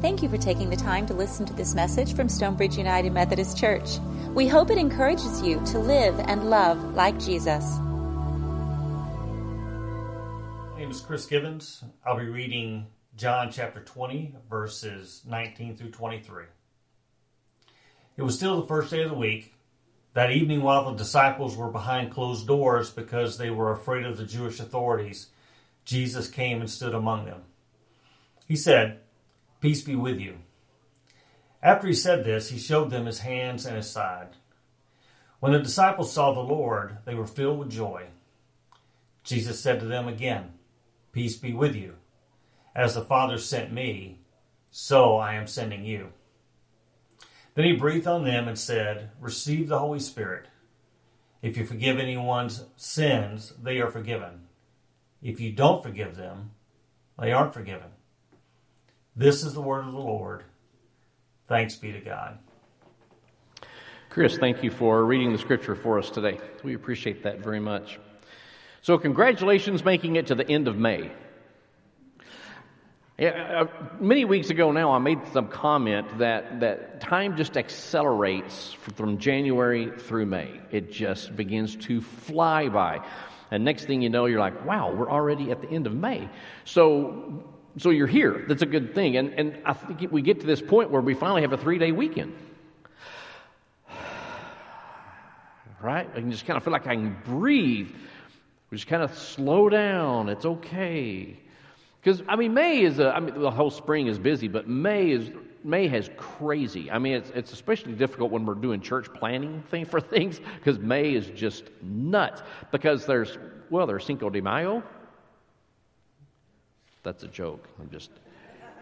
Thank you for taking the time to listen to this message from Stonebridge United Methodist Church. We hope it encourages you to live and love like Jesus. My name is Chris Givens. I'll be reading John chapter 20, verses 19 through 23. It was still the first day of the week. That evening, while the disciples were behind closed doors because they were afraid of the Jewish authorities, Jesus came and stood among them. He said, Peace be with you. After he said this, he showed them his hands and his side. When the disciples saw the Lord, they were filled with joy. Jesus said to them again, Peace be with you. As the Father sent me, so I am sending you. Then he breathed on them and said, Receive the Holy Spirit. If you forgive anyone's sins, they are forgiven. If you don't forgive them, they aren't forgiven. This is the word of the Lord. Thanks be to God. Chris, thank you for reading the scripture for us today. We appreciate that very much. So, congratulations making it to the end of May. Yeah, uh, many weeks ago now, I made some comment that, that time just accelerates from January through May. It just begins to fly by. And next thing you know, you're like, wow, we're already at the end of May. So so you're here. That's a good thing. And, and I think we get to this point where we finally have a three day weekend. Right? I can just kind of feel like I can breathe. We just kind of slow down. It's okay. Because, I mean, May is a, I mean, the whole spring is busy, but May is, May has crazy. I mean, it's, it's especially difficult when we're doing church planning thing for things because May is just nuts. Because there's, well, there's Cinco de Mayo, that's a joke. I'm just,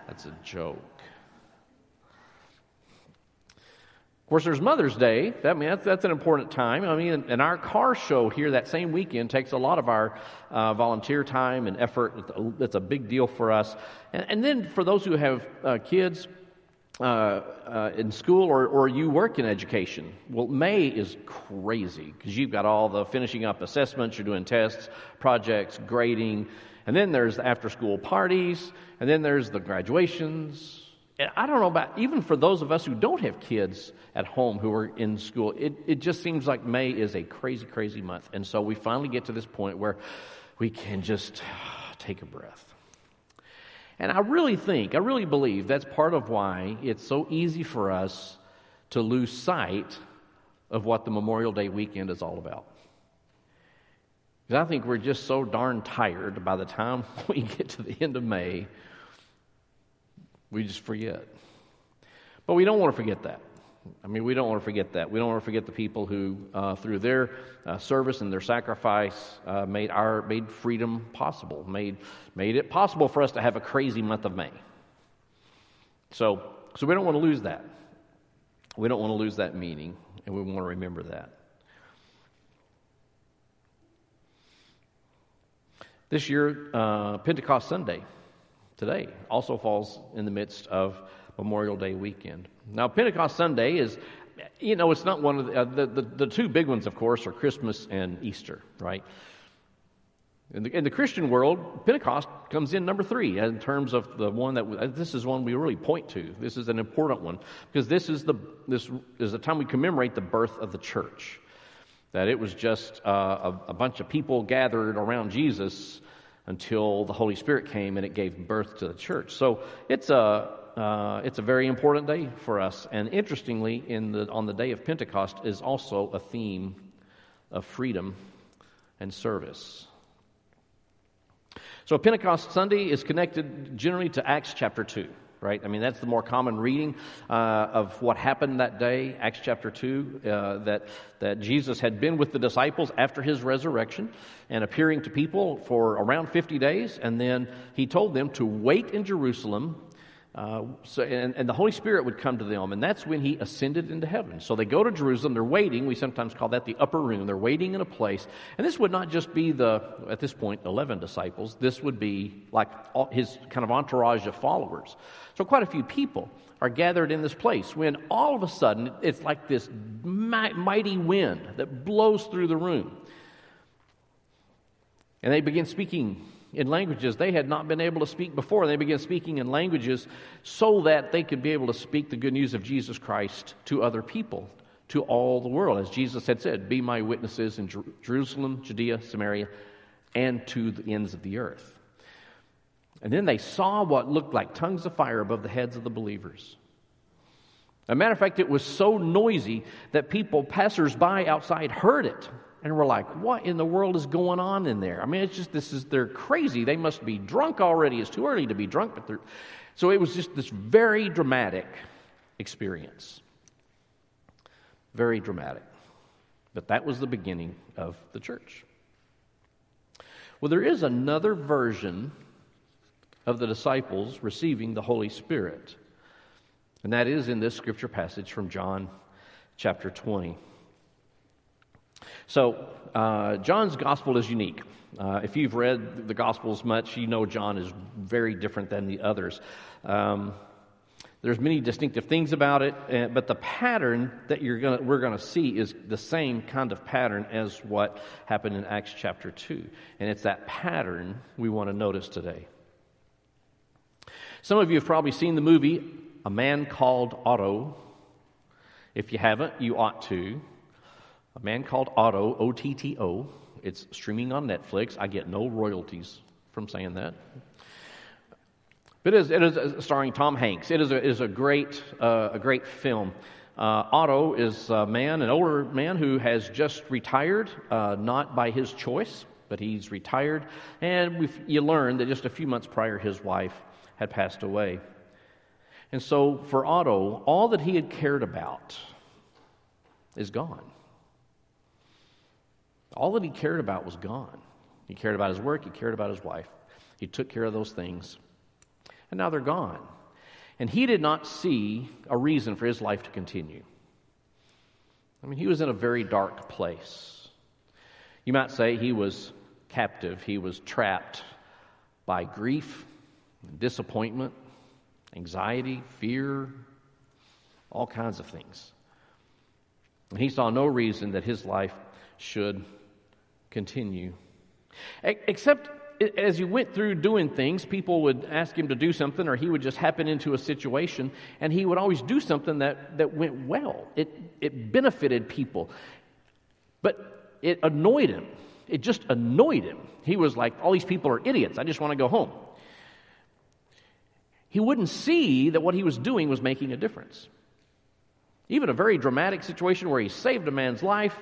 that's a joke. Of course, there's Mother's Day. That, I mean, that's, that's an important time. I mean, and our car show here that same weekend takes a lot of our uh, volunteer time and effort. That's a big deal for us. And, and then for those who have uh, kids uh, uh in school or, or you work in education, well, May is crazy because you've got all the finishing up assessments, you're doing tests, projects, grading, and then there's the after school parties, and then there's the graduations. And I don't know about, even for those of us who don't have kids at home who are in school, it, it just seems like May is a crazy, crazy month. And so we finally get to this point where we can just take a breath. And I really think, I really believe that's part of why it's so easy for us to lose sight of what the Memorial Day weekend is all about. Because I think we're just so darn tired by the time we get to the end of May, we just forget. But we don't want to forget that. I mean, we don't want to forget that. We don't want to forget the people who, uh, through their uh, service and their sacrifice, uh, made our made freedom possible, made made it possible for us to have a crazy month of May. So, so we don't want to lose that. We don't want to lose that meaning, and we want to remember that. This year, uh, Pentecost Sunday, today, also falls in the midst of Memorial Day weekend. Now, Pentecost Sunday is, you know, it's not one of the, uh, the, the, the, two big ones, of course, are Christmas and Easter, right? In the, in the, Christian world, Pentecost comes in number three in terms of the one that this is one we really point to. This is an important one because this is the this is the time we commemorate the birth of the church that it was just uh, a, a, bunch of people gathered around Jesus until the Holy Spirit came and it gave birth to the church. So it's a uh, it's a very important day for us. And interestingly, in the, on the day of Pentecost is also a theme of freedom and service. So Pentecost Sunday is connected generally to Acts chapter 2 right? I mean, that's the more common reading uh, of what happened that day, Acts chapter 2, uh, that, that Jesus had been with the disciples after his resurrection and appearing to people for around 50 days. And then he told them to wait in Jerusalem uh, so, and, and, the Holy Spirit would come to them, and that's when he ascended into heaven. So they go to Jerusalem, they're waiting. We sometimes call that the upper room. They're waiting in a place. And this would not just be the, at this point, 11 disciples. This would be like his kind of entourage of followers. So quite a few people are gathered in this place when all of a sudden it's like this mighty wind that blows through the room. And they begin speaking in languages they had not been able to speak before. They began speaking in languages so that they could be able to speak the good news of Jesus Christ to other people, to all the world. As Jesus had said, Be my witnesses in Jer- Jerusalem, Judea, Samaria, and to the ends of the earth. And then they saw what looked like tongues of fire above the heads of the believers. As a matter of fact, it was so noisy that people, passersby outside, heard it. And we're like, what in the world is going on in there? I mean, it's just, this is, they're crazy. They must be drunk already. It's too early to be drunk, but they're. So it was just this very dramatic experience. Very dramatic. But that was the beginning of the church. Well, there is another version of the disciples receiving the Holy Spirit. And that is in this scripture passage from John chapter 20. So, uh, John's gospel is unique. Uh, if you've read the gospels much, you know John is very different than the others. Um, there's many distinctive things about it, uh, but the pattern that you're gonna, we're going to see is the same kind of pattern as what happened in Acts chapter 2. And it's that pattern we want to notice today. Some of you have probably seen the movie A Man Called Otto. If you haven't, you ought to. A Man Called Otto, O T T O. It's streaming on Netflix. I get no royalties from saying that. But it is, it is starring Tom Hanks. It is a, is a, great, uh, a great film. Uh, Otto is a man, an older man who has just retired, uh, not by his choice, but he's retired. And you learn that just a few months prior, his wife had passed away. And so for Otto, all that he had cared about is gone. All that he cared about was gone. He cared about his work, he cared about his wife. He took care of those things. And now they're gone. And he did not see a reason for his life to continue. I mean, he was in a very dark place. You might say he was captive, he was trapped by grief, disappointment, anxiety, fear, all kinds of things. And he saw no reason that his life should continue. Except as you went through doing things, people would ask him to do something, or he would just happen into a situation, and he would always do something that, that went well. It, it benefited people. But it annoyed him. It just annoyed him. He was like, All these people are idiots. I just want to go home he wouldn't see that what he was doing was making a difference. Even a very dramatic situation where he saved a man's life,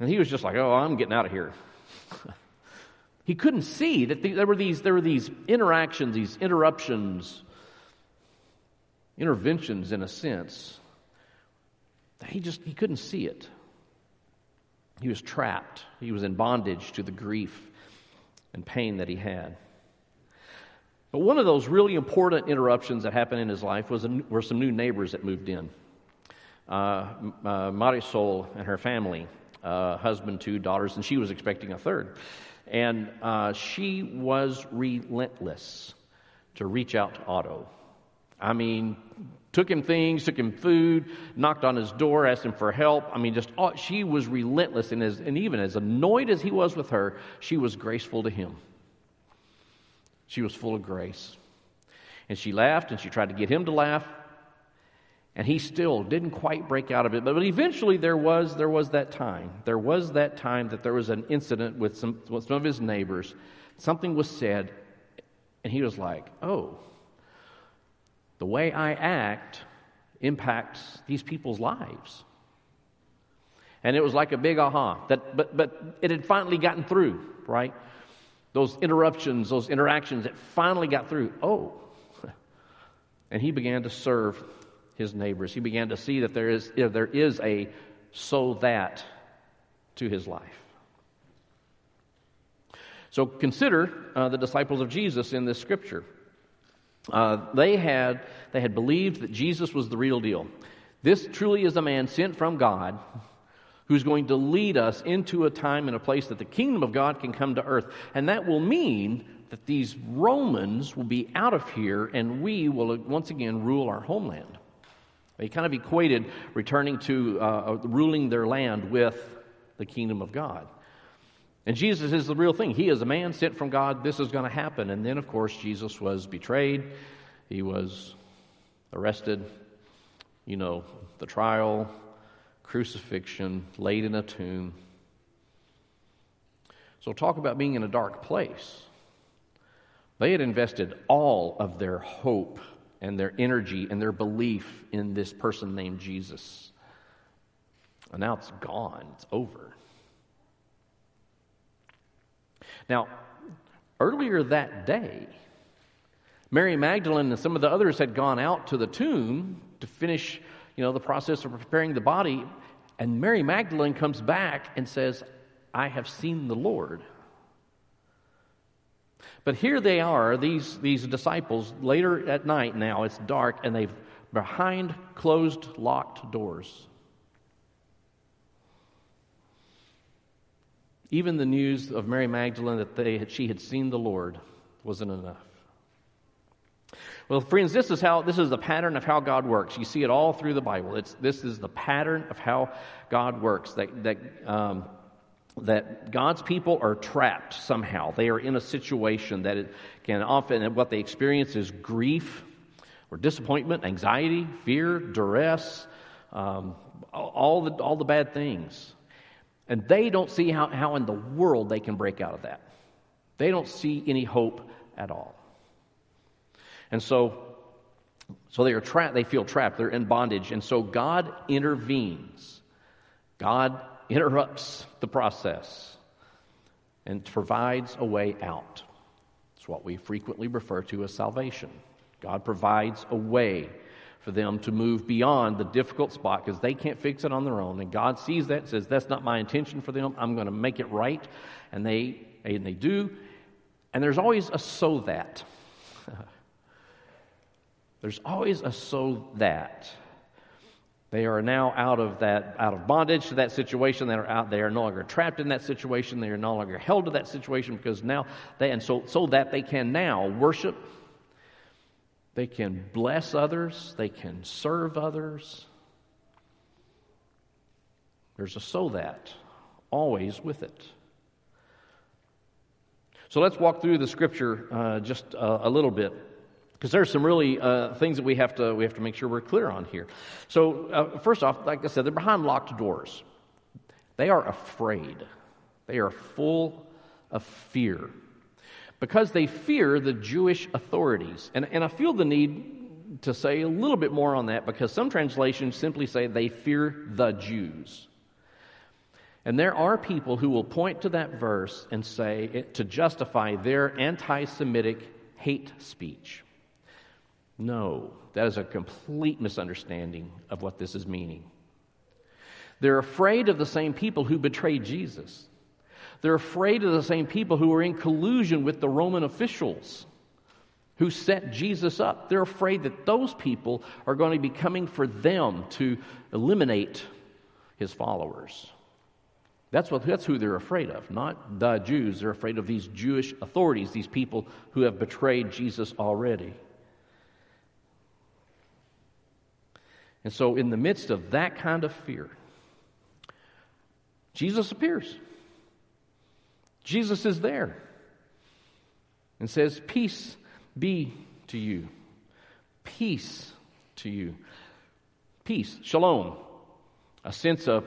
and he was just like, oh, I'm getting out of here. he couldn't see that there, were these, there were these interactions, these interruptions, interventions in a sense. He just he couldn't see it. He was trapped. He was in bondage to the grief and pain that he had. But one of those really important interruptions that happened in his life was a, were some new neighbors that moved in. Uh, uh, Marisol and her family, husband, two daughters, and she was expecting a third. And uh, she was relentless to reach out to Otto. I mean, took him things, took him food, knocked on his door, asked him for help. I mean, just oh, she was relentless, and, as, and even as annoyed as he was with her, she was graceful to him. She was full of grace. And she laughed and she tried to get him to laugh. And he still didn't quite break out of it. But, but eventually there was, there was that time. There was that time that there was an incident with some, with some of his neighbors. Something was said, and he was like, oh, the way I act impacts these people's lives. And it was like a big aha. That, but, but it had finally gotten through, right? those interruptions, those interactions that finally got through. Oh. And he began to serve his neighbors. He began to see that there is, there is a so that to his life. So consider uh, the disciples of Jesus in this scripture. Uh, they, had, they had believed that Jesus was the real deal. This truly is a man sent from God who's going to lead us into a time and a place that the kingdom of God can come to earth. And that will mean that these Romans will be out of here and we will once again rule our homeland. They kind of equated returning to uh, uh, ruling their land with the kingdom of God. And Jesus is the real thing. He is a man sent from God. This is going to happen. And then, of course, Jesus was betrayed. He was arrested. You know, the trial, crucifixion, laid in a tomb. So, talk about being in a dark place. They had invested all of their hope and their energy and their belief in this person named Jesus. And now it's gone, it's over. Now, earlier that day, Mary Magdalene and some of the others had gone out to the tomb to finish, you know, the process of preparing the body, and Mary Magdalene comes back and says, "I have seen the Lord." But here they are, these, these disciples, later at night now, it's dark, and they've behind closed, locked doors. Even the news of Mary Magdalene that they had, she had seen the Lord wasn't enough. Well, friends, this is how this is the pattern of how God works. You see it all through the Bible. It's this is the pattern of how God works. That that um, that God's people are trapped somehow. They are in a situation that it can often, what they experience is grief or disappointment, anxiety, fear, duress, um, all, the, all the bad things. And they don't see how, how in the world they can break out of that. They don't see any hope at all. And so, so they are trapped, they feel trapped, they're in bondage. And so God intervenes. God interrupts the process and provides a way out. It's what we frequently refer to as salvation. God provides a way for them to move beyond the difficult spot because they can't fix it on their own. And God sees that and says, That's not my intention for them. I'm going to make it right. And they, and they do. And there's always a so that. there's always a so that. They are now out of that, out of bondage to that situation. They are out. They are no longer trapped in that situation. They are no longer held to that situation because now they, and so so that they can now worship. They can bless others. They can serve others. There's a so that always with it. So let's walk through the scripture uh, just a little bit because there's some really uh, things that we have to we have to make sure we're clear on here. So uh, first off, like I said, they're behind locked doors. They are afraid. They are full of fear because they fear the Jewish authorities. And, and I feel the need to say a little bit more on that because some translations simply say they fear the Jews. And there are people who will point to that verse and say it, to justify their anti Semitic hate speech. No, that is a complete misunderstanding of what this is meaning. They're afraid of the same people who betrayed Jesus. They're afraid of the same people who are in collusion with the Roman officials who set Jesus up. They're afraid that those people are going to be coming for them to eliminate his followers. That's, what, that's who they're afraid of, not the Jews. They're afraid of these Jewish authorities, these people who have betrayed Jesus already. And so, in the midst of that kind of fear, Jesus appears. Jesus is there and says, Peace be to you. Peace to you. Peace, shalom, a sense of,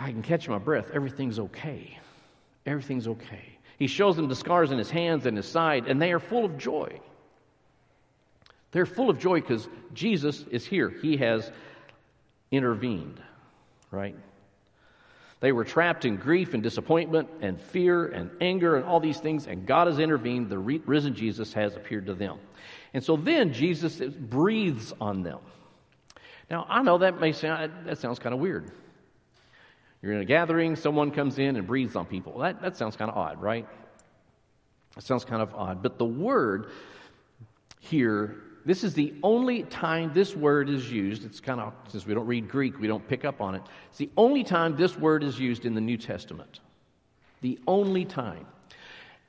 I can catch my breath, everything's okay. Everything's okay. He shows them the scars in his hands and his side, and they are full of joy. They're full of joy because Jesus is here. He has intervened, right? They were trapped in grief and disappointment and fear and anger and all these things, and God has intervened. The risen Jesus has appeared to them. And so then Jesus breathes on them. Now, I know that may sound, that sounds kind of weird. You're in a gathering, someone comes in and breathes on people. That, that sounds kind of odd, right? It sounds kind of odd. But the word here this is the only time this word is used. It's kind of, since we don't read Greek, we don't pick up on it. It's the only time this word is used in the New Testament. The only time.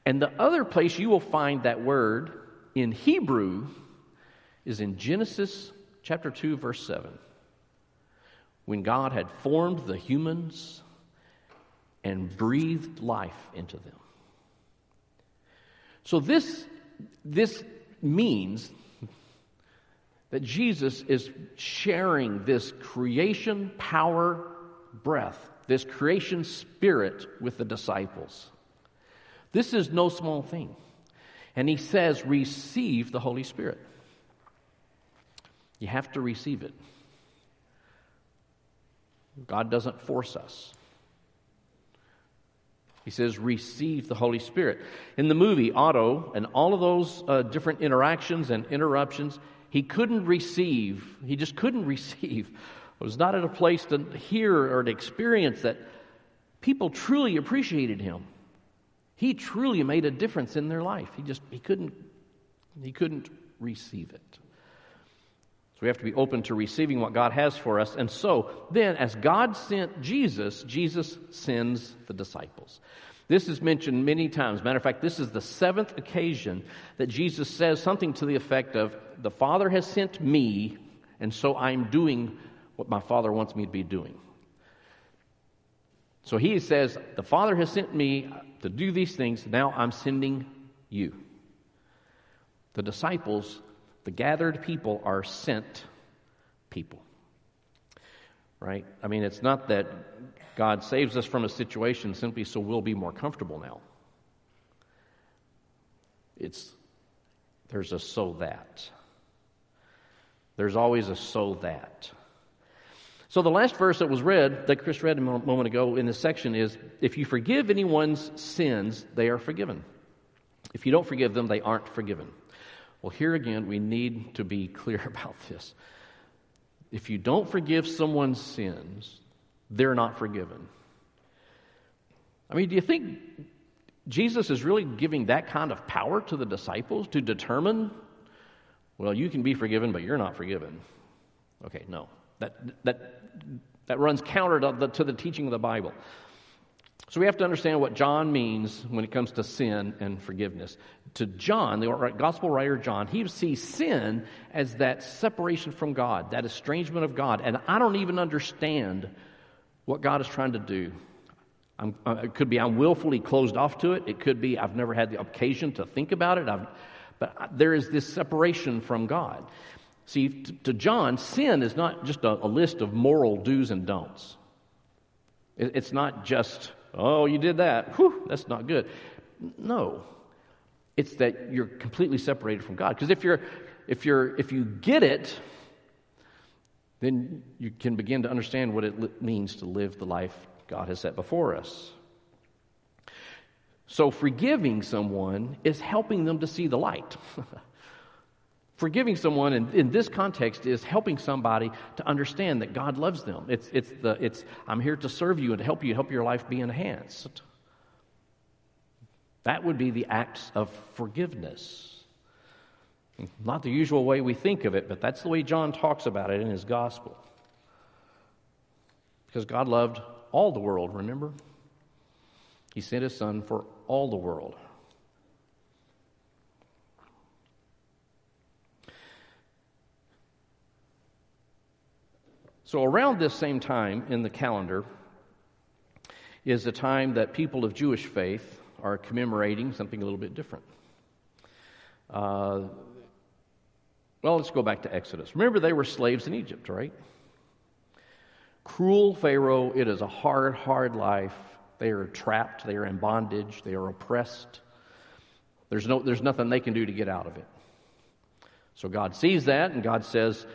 And the other place you will find that word in Hebrew is in Genesis chapter 2, verse 7. When God had formed the humans and breathed life into them. So this, this means that Jesus is sharing this creation power breath, this creation spirit with the disciples. This is no small thing. And he says, receive the Holy Spirit. You have to receive it. God doesn't force us. He says, receive the Holy Spirit. In the movie, Otto, and all of those uh, different interactions and interruptions, he couldn't receive. He just couldn't receive. It was not at a place to hear or to experience that people truly appreciated him. He truly made a difference in their life. He just he couldn't he couldn't receive it. So we have to be open to receiving what God has for us. And so then, as God sent Jesus, Jesus sends the disciples. This is mentioned many times. Matter of fact, this is the seventh occasion that Jesus says something to the effect of, The Father has sent me, and so I'm doing what my Father wants me to be doing. So he says, The Father has sent me to do these things, now I'm sending you. The disciples the gathered people are sent people. Right? I mean, it's not that God saves us from a situation simply so we'll be more comfortable now. It's, there's a so that. There's always a so that. So the last verse that was read, that Chris read a moment ago in this section is if you forgive anyone's sins, they are forgiven. If you don't forgive them, they aren't forgiven. Well, here again, we need to be clear about this. If you don't forgive someone's sins, they're not forgiven. I mean, do you think Jesus is really giving that kind of power to the disciples to determine, well, you can be forgiven, but you're not forgiven? Okay, no. That, that, that runs counter to the, to the teaching of the Bible. So we have to understand what John means when it comes to sin and forgiveness. To John, the gospel writer John, he sees sin as that separation from God, that estrangement of God. And I don't even understand what God is trying to do. Uh, it could be I'm willfully closed off to it. It could be I've never had the occasion to think about it. I've, but there is this separation from God. See, to, John, sin is not just a, a list of moral do's and don'ts. It, it's not just Oh, you did that. Whew, that's not good. No. It's that you're completely separated from God. Because if you're if you're if you get it, then you can begin to understand what it means to live the life God has set before us. So forgiving someone is helping them to see the light. Forgiving someone in, in this context is helping somebody to understand that God loves them. It's, it's the, it's, I'm here to serve you and to help you, help your life be enhanced. That would be the acts of forgiveness. Not the usual way we think of it, but that's the way John talks about it in his gospel. Because God loved all the world, remember? He sent his son for all the world. So, around this same time in the calendar is a time that people of Jewish faith are commemorating something a little bit different. Uh, well, let's go back to Exodus. Remember, they were slaves in Egypt, right? Cruel Pharaoh, it is a hard, hard life. They are trapped, they are in bondage, they are oppressed. There's, no, there's nothing they can do to get out of it. So God sees that, and God says,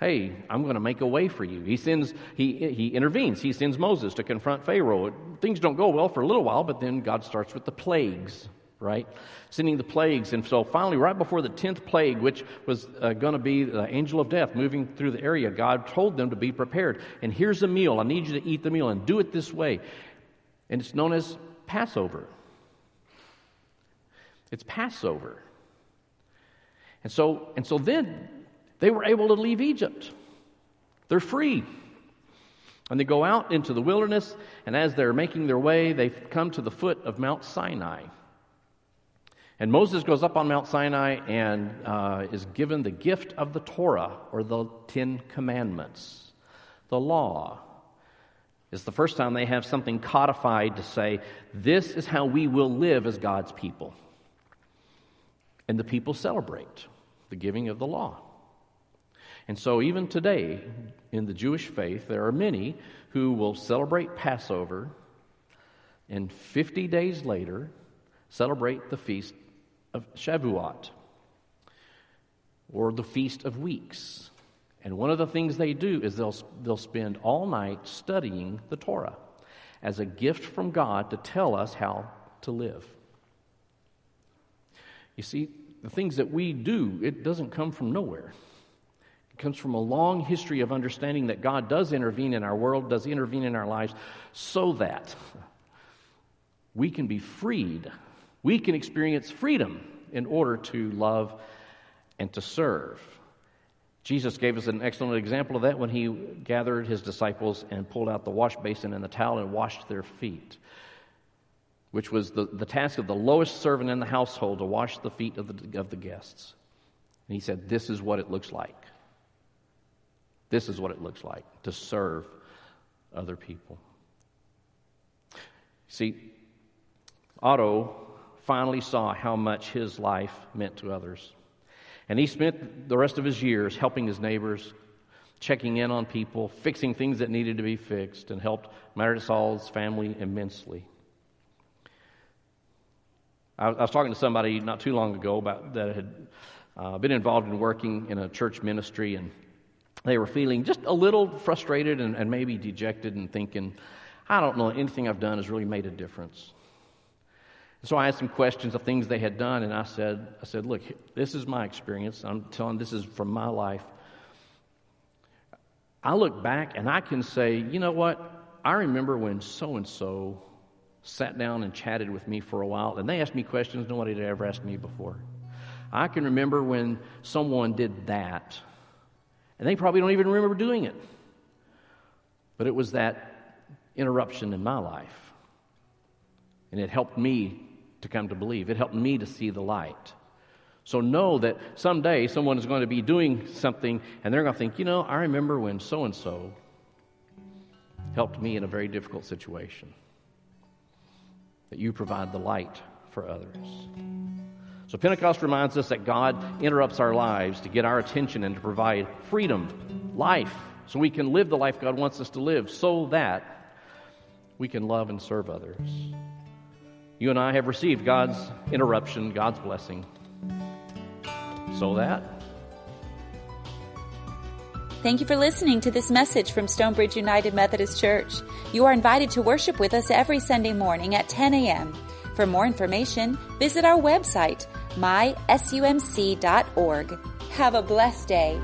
Hey, I'm going to make a way for you. He sends, he, he intervenes. He sends Moses to confront Pharaoh. Things don't go well for a little while, but then God starts with the plagues, right? Sending the plagues. And so finally, right before the 10th plague, which was uh, going to be the angel of death moving through the area, God told them to be prepared. And here's a meal. I need you to eat the meal and do it this way. And it's known as Passover. It's Passover. And so, and so then they were able to leave Egypt. They're free. And they go out into the wilderness, and as they're making their way, they come to the foot of Mount Sinai. And Moses goes up on Mount Sinai and uh, is given the gift of the Torah, or the Ten Commandments, the law. It's the first time they have something codified to say, this is how we will live as God's people. And the people celebrate the giving of the law. And so, even today, in the Jewish faith, there are many who will celebrate Passover and 50 days later celebrate the feast of Shavuot or the Feast of Weeks. And one of the things they do is they'll, they'll spend all night studying the Torah as a gift from God to tell us how to live. You see, the things that we do, it doesn't come from nowhere. It comes from a long history of understanding that God does intervene in our world, does intervene in our lives, so that we can be freed. We can experience freedom in order to love and to serve. Jesus gave us an excellent example of that when he gathered his disciples and pulled out the wash basin and the towel and washed their feet, which was the, the task of the lowest servant in the household to wash the feet of the, of the guests. And he said, This is what it looks like. This is what it looks like to serve other people. See, Otto finally saw how much his life meant to others. And he spent the rest of his years helping his neighbors, checking in on people, fixing things that needed to be fixed, and helped Marisol's family immensely. I, was talking to somebody not too long ago about that had uh, been involved in working in a church ministry, and they were feeling just a little frustrated and, and maybe dejected and thinking, I don't know, anything I've done has really made a difference. So I asked some questions of things they had done, and I said, I said, look, this is my experience. I'm telling this is from my life. I look back and I can say, you know what? I remember when so and so sat down and chatted with me for a while, and they asked me questions nobody had ever asked me before. I can remember when someone did that, and they probably don't even remember doing it. But it was that interruption in my life, and it helped me to come to believe. It helped me to see the light. So know that someday someone is going to be doing something and they're going to think, you know, I remember when so and so helped me in a very difficult situation. That you provide the light for others. So Pentecost reminds us that God interrupts our lives to get our attention and to provide freedom, life, so we can live the life God wants us to live, so that we can love and serve others. You and I have received God's interruption, God's blessing. So that. Thank you for listening to this message from Stonebridge United Methodist Church. You are invited to worship with us every Sunday morning at 10 a.m. For more information, visit our website, mysumc.org. Have a blessed day.